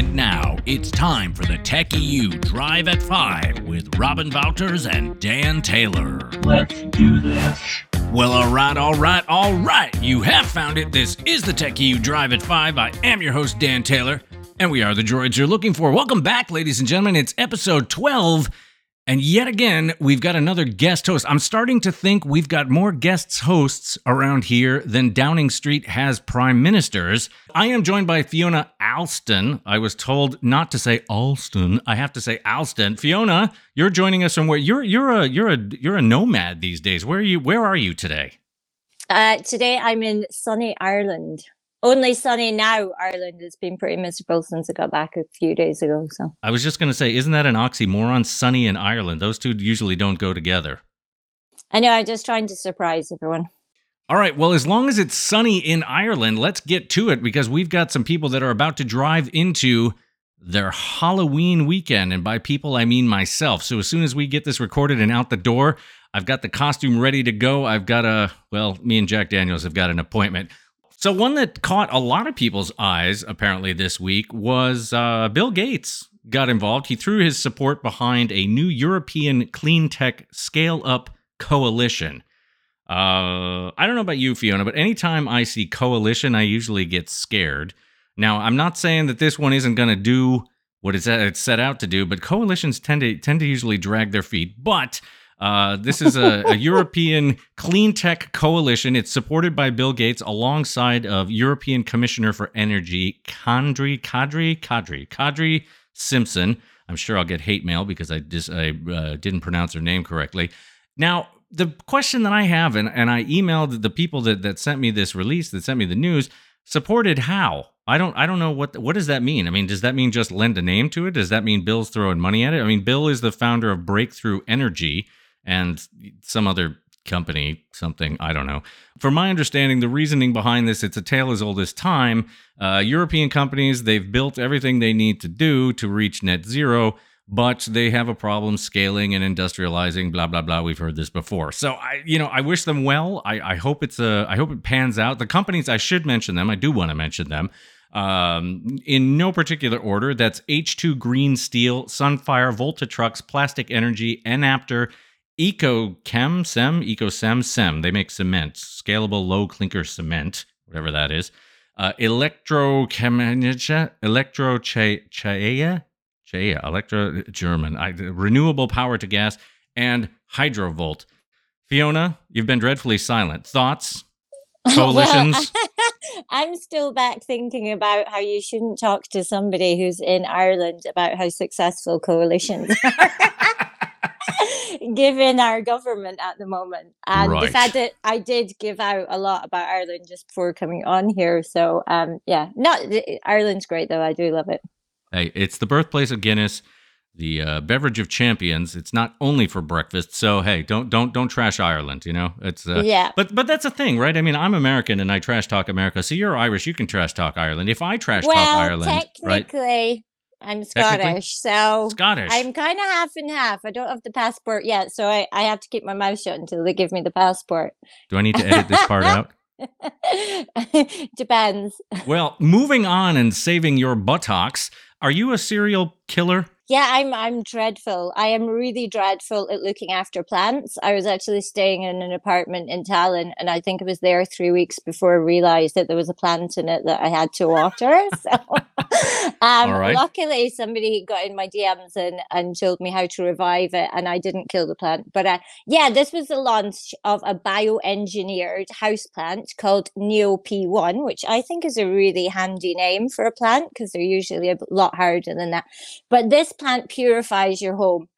And now it's time for the Tech EU Drive at 5 with Robin Wouters and Dan Taylor. Let's do this. Well, all right, all right, all right. You have found it. This is the Tech EU Drive at 5. I am your host, Dan Taylor, and we are the droids you're looking for. Welcome back, ladies and gentlemen. It's episode 12. And yet again, we've got another guest host. I'm starting to think we've got more guests hosts around here than Downing Street has prime ministers. I am joined by Fiona Alston. I was told not to say Alston. I have to say Alston. Fiona, you're joining us from where you're you're a you're a you're a nomad these days. Where are you where are you today? Uh, today I'm in sunny Ireland only sunny now. Ireland has been pretty miserable since I got back a few days ago. So I was just going to say, isn't that an oxymoron? Sunny and Ireland; those two usually don't go together. I know. I'm just trying to surprise everyone. All right. Well, as long as it's sunny in Ireland, let's get to it because we've got some people that are about to drive into their Halloween weekend. And by people, I mean myself. So as soon as we get this recorded and out the door, I've got the costume ready to go. I've got a, well, me and Jack Daniels have got an appointment. So, one that caught a lot of people's eyes apparently this week was uh, Bill Gates got involved. He threw his support behind a new European clean tech scale up coalition. Uh, I don't know about you, Fiona, but anytime I see coalition, I usually get scared. Now, I'm not saying that this one isn't going to do what it's set out to do, but coalitions tend to tend to usually drag their feet. But uh, this is a, a, European clean tech coalition. It's supported by Bill Gates alongside of European Commissioner for Energy, Kadri, Kadri, Kadri, Kadri Simpson. I'm sure I'll get hate mail because I, dis, I uh, didn't pronounce her name correctly. Now, the question that I have, and, and I emailed the people that, that sent me this release, that sent me the news, supported how? I don't I don't know what what does that mean? I mean, does that mean just lend a name to it? Does that mean Bill's throwing money at it? I mean, Bill is the founder of Breakthrough Energy, and some other company, something, I don't know. For my understanding, the reasoning behind this, it's a tale as old as time. Uh, European companies, they've built everything they need to do to reach net zero, but they have a problem scaling and industrializing, blah, blah, blah. We've heard this before. So I, you know, I wish them well. I, I hope it's a, I hope it pans out. The companies, I should mention them. I do want to mention them um, in no particular order. That's H2 Green Steel, Sunfire, Volta Trucks, Plastic Energy, Enapter, EcoChem, Sem, Ecocem, Sem. Sem. They make cement, scalable low clinker cement, whatever that is. Uh, Electrochem, Electro Chaea, Chaea, Electro German, I, renewable power to gas, and Hydrovolt. Fiona, you've been dreadfully silent. Thoughts? Coalitions? well, I'm still back thinking about how you shouldn't talk to somebody who's in Ireland about how successful coalitions are. Given our government at the moment. And right. the fact that I did give out a lot about Ireland just before coming on here. So um, yeah, not Ireland's great though. I do love it. Hey, it's the birthplace of Guinness, the uh, beverage of champions. It's not only for breakfast. So hey, don't don't don't trash Ireland. You know, it's uh, yeah. But but that's a thing, right? I mean, I'm American and I trash talk America. So you're Irish, you can trash talk Ireland. If I trash well, talk Ireland, technically, right? I'm Scottish, so Scottish. I'm kind of half and half. I don't have the passport yet, so I, I have to keep my mouth shut until they give me the passport. Do I need to edit this part out? Depends. Well, moving on and saving your buttocks, are you a serial killer? Yeah, I'm I'm dreadful. I am really dreadful at looking after plants. I was actually staying in an apartment in Tallinn and I think I was there 3 weeks before I realized that there was a plant in it that I had to water. So um, right. luckily somebody got in my DMs and and told me how to revive it and I didn't kill the plant. But uh, yeah, this was the launch of a bioengineered house plant called Neo P1, which I think is a really handy name for a plant because they're usually a lot harder than that. But this plant purifies your home.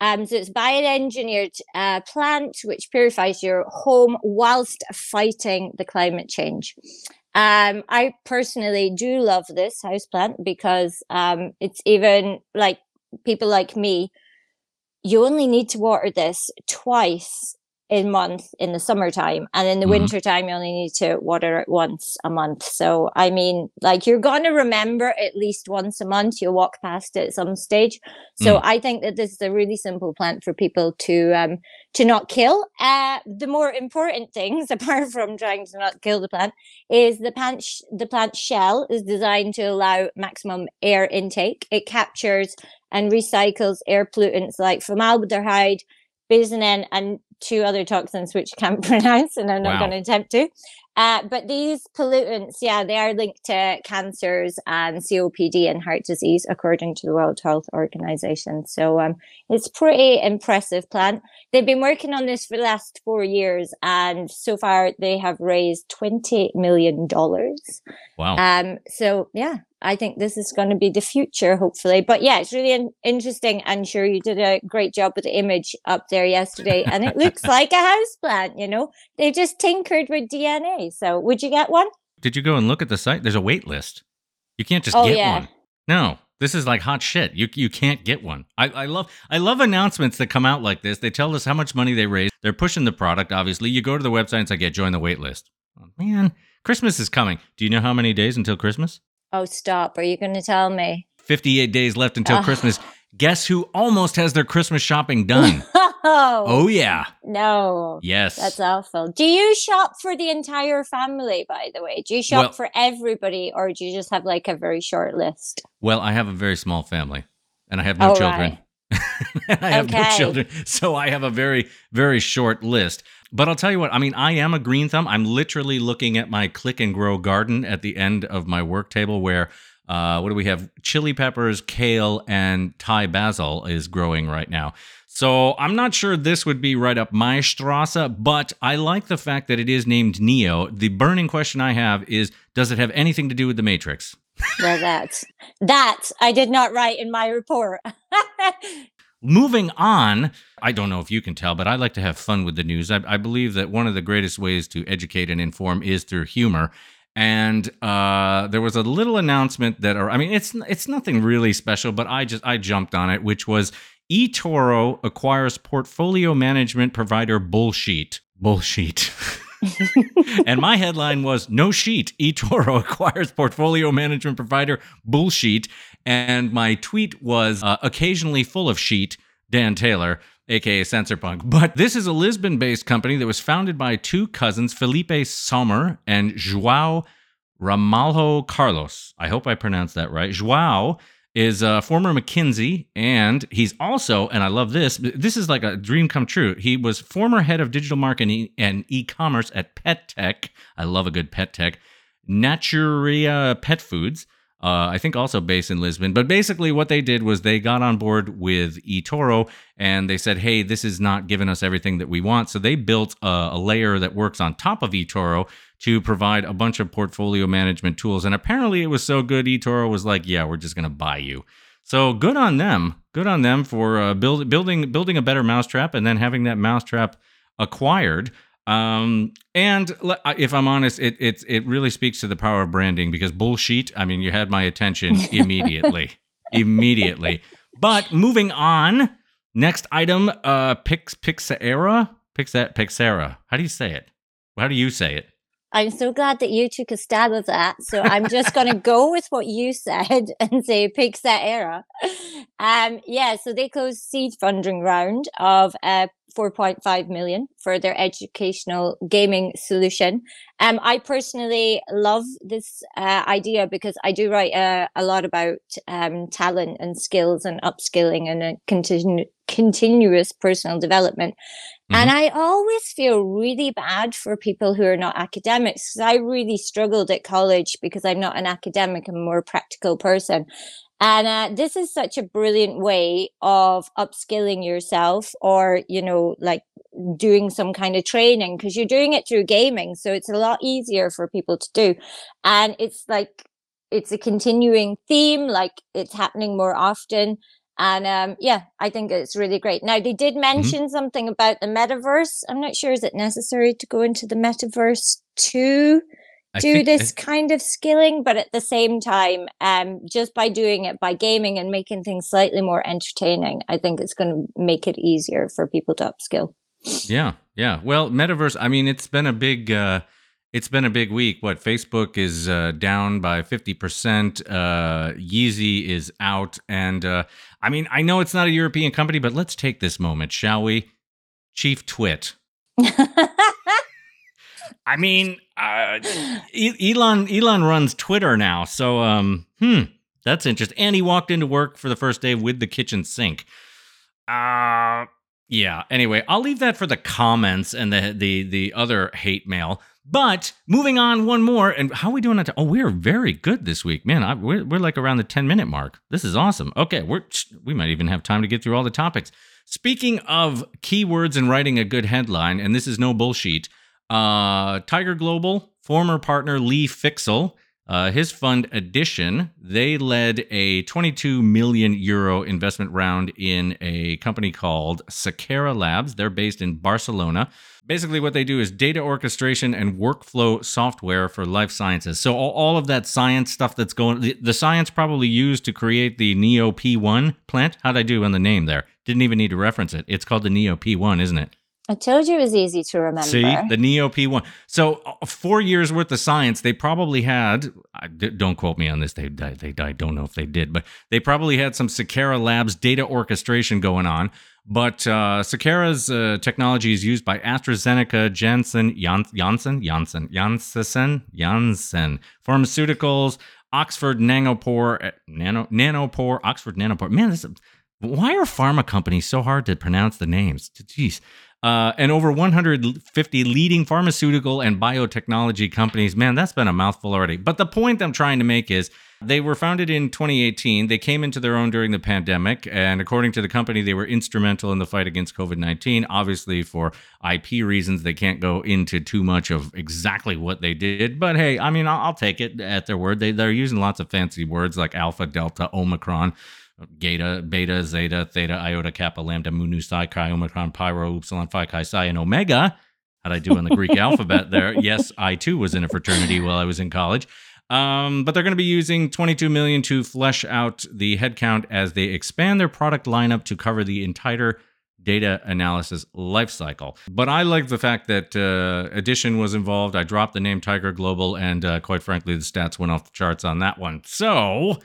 Um, so it's bioengineered uh, plant which purifies your home whilst fighting the climate change. Um, I personally do love this house plant because um, it's even like people like me. You only need to water this twice in month in the summertime and in the Mhm. wintertime you only need to water it once a month. So i mean like you're going to remember at least once a month you'll walk past it at some stage. So i think that this is a really simple plant for people to um to not kill. Uh the more important things apart from trying to not kill the plant is the plant sh- the plant shell is designed to allow maximum air intake. It captures and recycles air pollutants like formaldehyde bisonin and two other toxins which I can't pronounce and I'm not Wow. going to attempt to. Uh, but these pollutants, yeah, they are linked to cancers and COPD and heart disease, according to the World Health Organization. So um, it's pretty impressive plant. They've been working on this for the last four years, and so far they have raised twenty million dollars. Wow. Um, so yeah, I think this is going to be the future, hopefully. But yeah, it's really in- interesting. And sure, you did a great job with the image up there yesterday, and it looks like a house plant. You know, they just tinkered with DNA. So would you get one? Did you go and look at the site? There's a wait list. You can't just Oh, get yeah. one. No, this is like hot shit. You you can't get one. I, I love I love announcements that come out like this. They tell us how much money they raised. They're pushing the product. Obviously, you go to the website and say, "Yeah, join the wait list." Oh, man, Christmas is coming. Do you know how many days until Christmas? Oh, stop! Are you going to tell me? 58 days left until Ugh. Christmas. Guess who almost has their Christmas shopping done? oh, oh yeah. no. Yes. That's awful. Do you shop for the entire family, by the way? Do you shop Well- for everybody, or do you just have like a very short list? Well, I have a very small family and I have no Oh, children. I have no children. So I have a very, very short list. But I'll tell you what, I mean, I am a green thumb. I'm literally looking at my click and grow garden at the end of my work table where uh, what do we have? Chili peppers, kale, and Thai basil is growing right now. So I'm not sure this would be right up my Strasse, but I like the fact that it is named Neo. The burning question I have is does it have anything to do with the Matrix? Well, that's that I did not write in my report. Moving on, I don't know if you can tell, but I like to have fun with the news. I, I believe that one of the greatest ways to educate and inform is through humor. And uh, there was a little announcement that, or I mean, it's it's nothing really special, but I just I jumped on it, which was eToro acquires portfolio management provider Bullsheet. Bullsheet. and my headline was No Sheet. eToro acquires portfolio management provider Bullsheet. And my tweet was uh, occasionally full of sheet, Dan Taylor, aka Censorpunk. But this is a Lisbon based company that was founded by two cousins, Felipe Sommer and Joao Ramalho Carlos. I hope I pronounced that right. Joao is a former McKinsey, and he's also, and I love this, this is like a dream come true. He was former head of digital marketing and e commerce at Pet Tech. I love a good pet tech. Naturia Pet Foods. Uh, I think also based in Lisbon. But basically, what they did was they got on board with eToro and they said, hey, this is not giving us everything that we want. So they built a, a layer that works on top of eToro to provide a bunch of portfolio management tools. And apparently, it was so good, eToro was like, yeah, we're just going to buy you. So good on them. Good on them for uh, build, building building a better mousetrap and then having that mousetrap acquired. Um, and if I'm honest, it it it really speaks to the power of branding because bullshit. I mean, you had my attention immediately, immediately. But moving on, next item, uh, Pix Pixera, Pixat Pixera. How do you say it? How do you say it? I'm so glad that you took a stab at that. So I'm just going to go with what you said and say Pixar era. Um, yeah, so they closed seed funding round of uh, 4.5 million for their educational gaming solution. Um, I personally love this uh, idea because I do write uh, a lot about um, talent and skills and upskilling and uh, continu- continuous personal development. And I always feel really bad for people who are not academics because I really struggled at college because I'm not an academic, I'm more practical person. And uh, this is such a brilliant way of upskilling yourself or, you know, like doing some kind of training because you're doing it through gaming. So it's a lot easier for people to do. And it's like, it's a continuing theme, like it's happening more often. And um, yeah, I think it's really great. Now, they did mention something about the metaverse. I'm not sure, is it necessary to go into the metaverse to I do this kind of skilling? But at the same time, um, just by doing it by gaming and making things slightly more entertaining, I think it's going to make it easier for people to upskill. Yeah, yeah. Well, metaverse. I mean, it's been a big. Uh, it's been a big week. What Facebook is uh, down by fifty percent. Uh, Yeezy is out, and uh, I mean, I know it's not a European company, but let's take this moment, shall we? Chief Twit. I mean, uh, Elon Elon runs Twitter now, so um, hmm, that's interesting. And he walked into work for the first day with the kitchen sink. Uh yeah. Anyway, I'll leave that for the comments and the the the other hate mail. But moving on, one more. And how are we doing? At oh, we're very good this week, man. I, we're we're like around the ten minute mark. This is awesome. Okay, we're we might even have time to get through all the topics. Speaking of keywords and writing a good headline, and this is no bullshit. Uh, Tiger Global former partner Lee Fixel uh, his fund Addition, they led a 22 million euro investment round in a company called Seqera Labs. They're based in Barcelona. Basically, what they do is data orchestration and workflow software for life sciences. So, all, all of that science stuff that's going, the, the, science probably used to create the Neo P1 plant. How'd I do on the name there? Didn't even need to reference it. It's called the Neo P1, isn't it? I told you it was easy to remember. See, the Neo P1. So, uh, four years worth of science, they probably had, don't quote me on this, they died, they died, don't know if they did, but they probably had some Seqera Labs data orchestration going on. But uh, Seqera's uh, technology is used by AstraZeneca, Janssen, Janssen, Janssen, Janssen, Janssen, Pharmaceuticals, Oxford Nanopore, eh, Nano, Nanopore, Oxford Nanopore. Man, this, why are pharma companies so hard to pronounce the names? Jeez uh, and over 150 leading pharmaceutical and biotechnology companies. Man, that's been a mouthful already. But the point I'm trying to make is they were founded in 2018. They came into their own during the pandemic. And according to the company, they were instrumental in the fight against COVID 19. Obviously, for IP reasons, they can't go into too much of exactly what they did. But hey, I mean, I'll, I'll take it at their word. They, they're using lots of fancy words like alpha, delta, omicron Geta, Beta, Zeta, Theta, Iota, Kappa, Lambda, Mu, Nu, Psi, Chi, Omicron, Pyro, Upsilon, Phi, Chi, Psi, and Omega. How'd I do in the Greek alphabet there? Yes, I too was in a fraternity while I was in college. Um, but they're going to be using 22 million to flesh out the headcount as they expand their product lineup to cover the entire data analysis lifecycle. But I like the fact that uh, Addition was involved. I dropped the name Tiger Global, and uh, quite frankly, the stats went off the charts on that one. So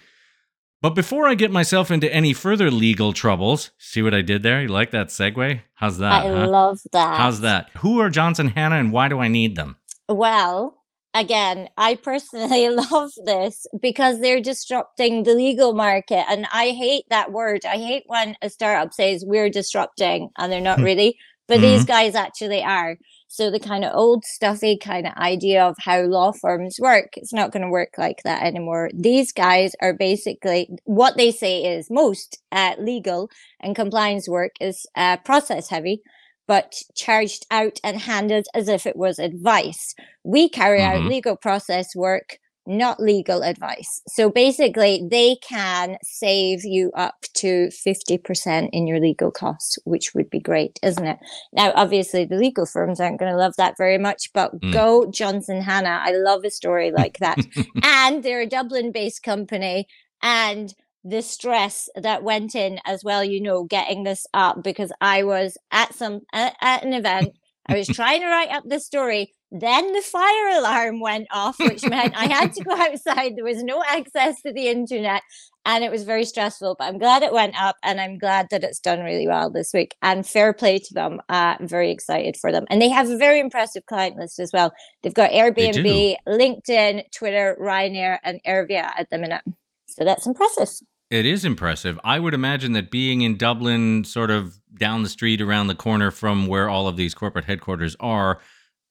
but before I get myself into any further legal troubles, see what I did there? You like that segue? How's that? I huh? love that. How's that? Who are Johnson Hana and why do I need them? Well, again, I personally love this because they're disrupting the legal market. And I hate that word. I hate when a startup says we're disrupting and they're not really, but mm-hmm. these guys actually are. So the kind of old stuffy kind of idea of how law firms work, it's not going to work like that anymore. These guys are basically what they say is most uh, legal and compliance work is uh, process heavy, but charged out and handed as if it was advice. We carry mm-hmm. out legal process work not legal advice. So basically, they can save you up to 50% in your legal costs, which would be great, isn't it? Now, obviously, the legal firms aren't going to love that very much, but mm. go Johnson Hana. I love a story like that. and they're a Dublin based company. And the stress that went in as well, you know, getting this up because I was at some at, at an event. I was trying to write up the story then the fire alarm went off, which meant I had to go outside. There was no access to the internet, and it was very stressful. But I'm glad it went up, and I'm glad that it's done really well this week. And fair play to them. Uh, I'm very excited for them, and they have a very impressive client list as well. They've got Airbnb, LinkedIn, Twitter, Ryanair, and Airvia at the minute. So that's impressive. It is impressive. I would imagine that being in Dublin, sort of down the street around the corner from where all of these corporate headquarters are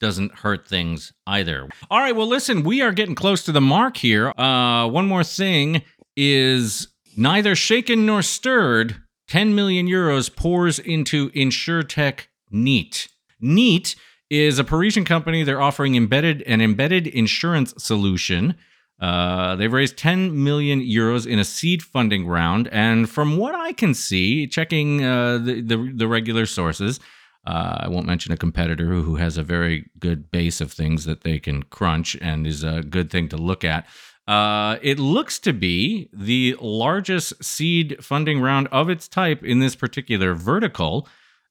doesn't hurt things either. All right, well, listen, we are getting close to the mark here. Uh, one more thing is neither shaken nor stirred. 10 million euros pours into InsurTech Neat. Neat is a Parisian company. They're offering embedded an embedded insurance solution. Uh, they've raised 10 million euros in a seed funding round, and from what I can see, checking uh, the, the the regular sources, uh, I won't mention a competitor who has a very good base of things that they can crunch and is a good thing to look at. Uh, it looks to be the largest seed funding round of its type in this particular vertical.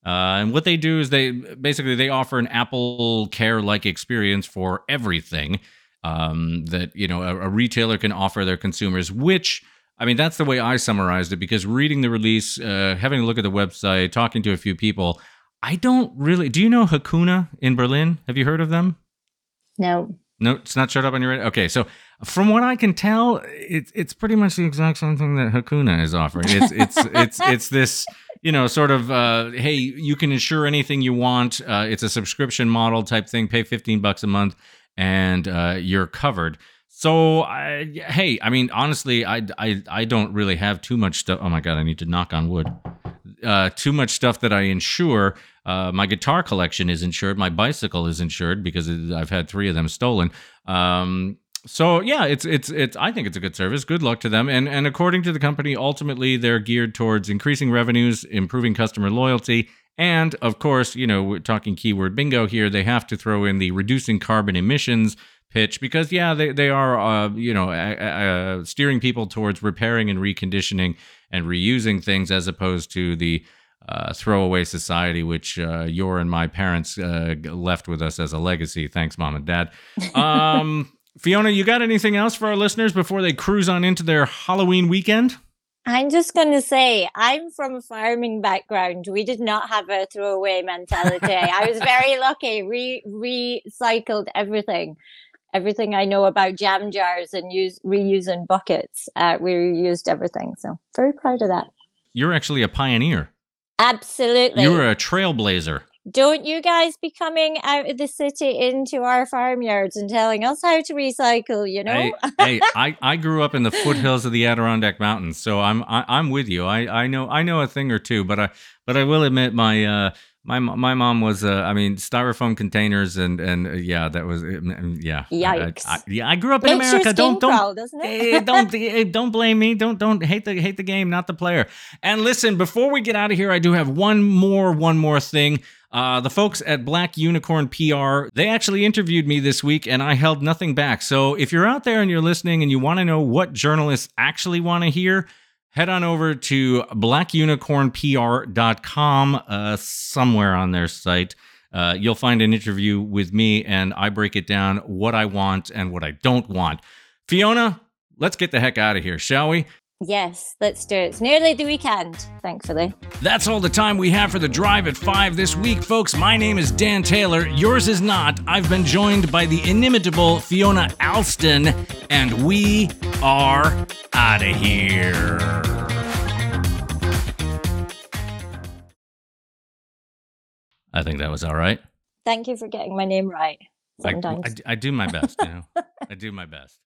Uh, and what they do is they basically they offer an Apple Care like experience for everything um, that you know a, a, retailer can offer their consumers. Which I mean, that's the way I summarized it because reading the release, uh, having a look at the website, talking to a few people, I don't really. Do you know Hakuna in Berlin? Have you heard of them? No. No, it's not showed up on your radar. Okay, so from what I can tell, it's it's pretty much the exact same thing that Hakuna is offering. It's it's it's it's this you know sort of uh, hey, you can insure anything you want. Uh, it's a subscription model type thing. Pay fifteen bucks a month, and uh, you're covered. So, I, hey, I mean, honestly, I, I, I don't really have too much stuff. Oh my God, I need to knock on wood. Uh, too much stuff that I insure. Uh, my guitar collection is insured. My bicycle is insured because I've had three of them stolen. Um, so yeah, it's it's it's. I think it's a good service. Good luck to them. And and according to the company, ultimately they're geared towards increasing revenues, improving customer loyalty, and of course, you know, we're talking keyword bingo here. They have to throw in the reducing carbon emissions pitch because yeah they, they are uh, you know uh, steering people towards repairing and reconditioning and reusing things as opposed to the uh, throwaway society which uh, your and my parents uh, left with us as a legacy thanks mom and dad um, fiona you got anything else for our listeners before they cruise on into their halloween weekend I'm just going to say, I'm from a farming background. We did not have a throwaway mentality. I was very lucky. We recycled everything everything I know about jam jars and use reusing buckets. Uh, we reused everything. So very proud of that. You're actually a pioneer. Absolutely. You were a trailblazer. Don't you guys be coming out of the city into our farmyards and telling us how to recycle, you know? Hey, hey I, I grew up in the foothills of the Adirondack Mountains, so I'm I, am i am with you. I, I know I know a thing or two, but I but I will admit my uh, my my mom was, uh, I mean, styrofoam containers, and and uh, yeah, that was, uh, yeah. Yikes! I, I, yeah, I grew up in Makes America. don't don't it? don't don't blame me. Don't don't hate the hate the game, not the player. And listen, before we get out of here, I do have one more one more thing. Uh, the folks at Black Unicorn PR, they actually interviewed me this week and I held nothing back. So if you're out there and you're listening and you want to know what journalists actually want to hear, head on over to blackunicornpr.com, uh, somewhere on their site. Uh, you'll find an interview with me, and I break it down what I want and what I don't want. Fiona, let's get the heck out of here, shall we? Yes, let's do it. It's nearly the weekend, thankfully. That's all the time we have for the drive at 5 this week, folks. My name is Dan Taylor. Yours is not. I've been joined by the inimitable Fiona Alston, and we are out of here. I think that was all right. Thank you for getting my name right. I, I, I, do my best, you know. I do my best.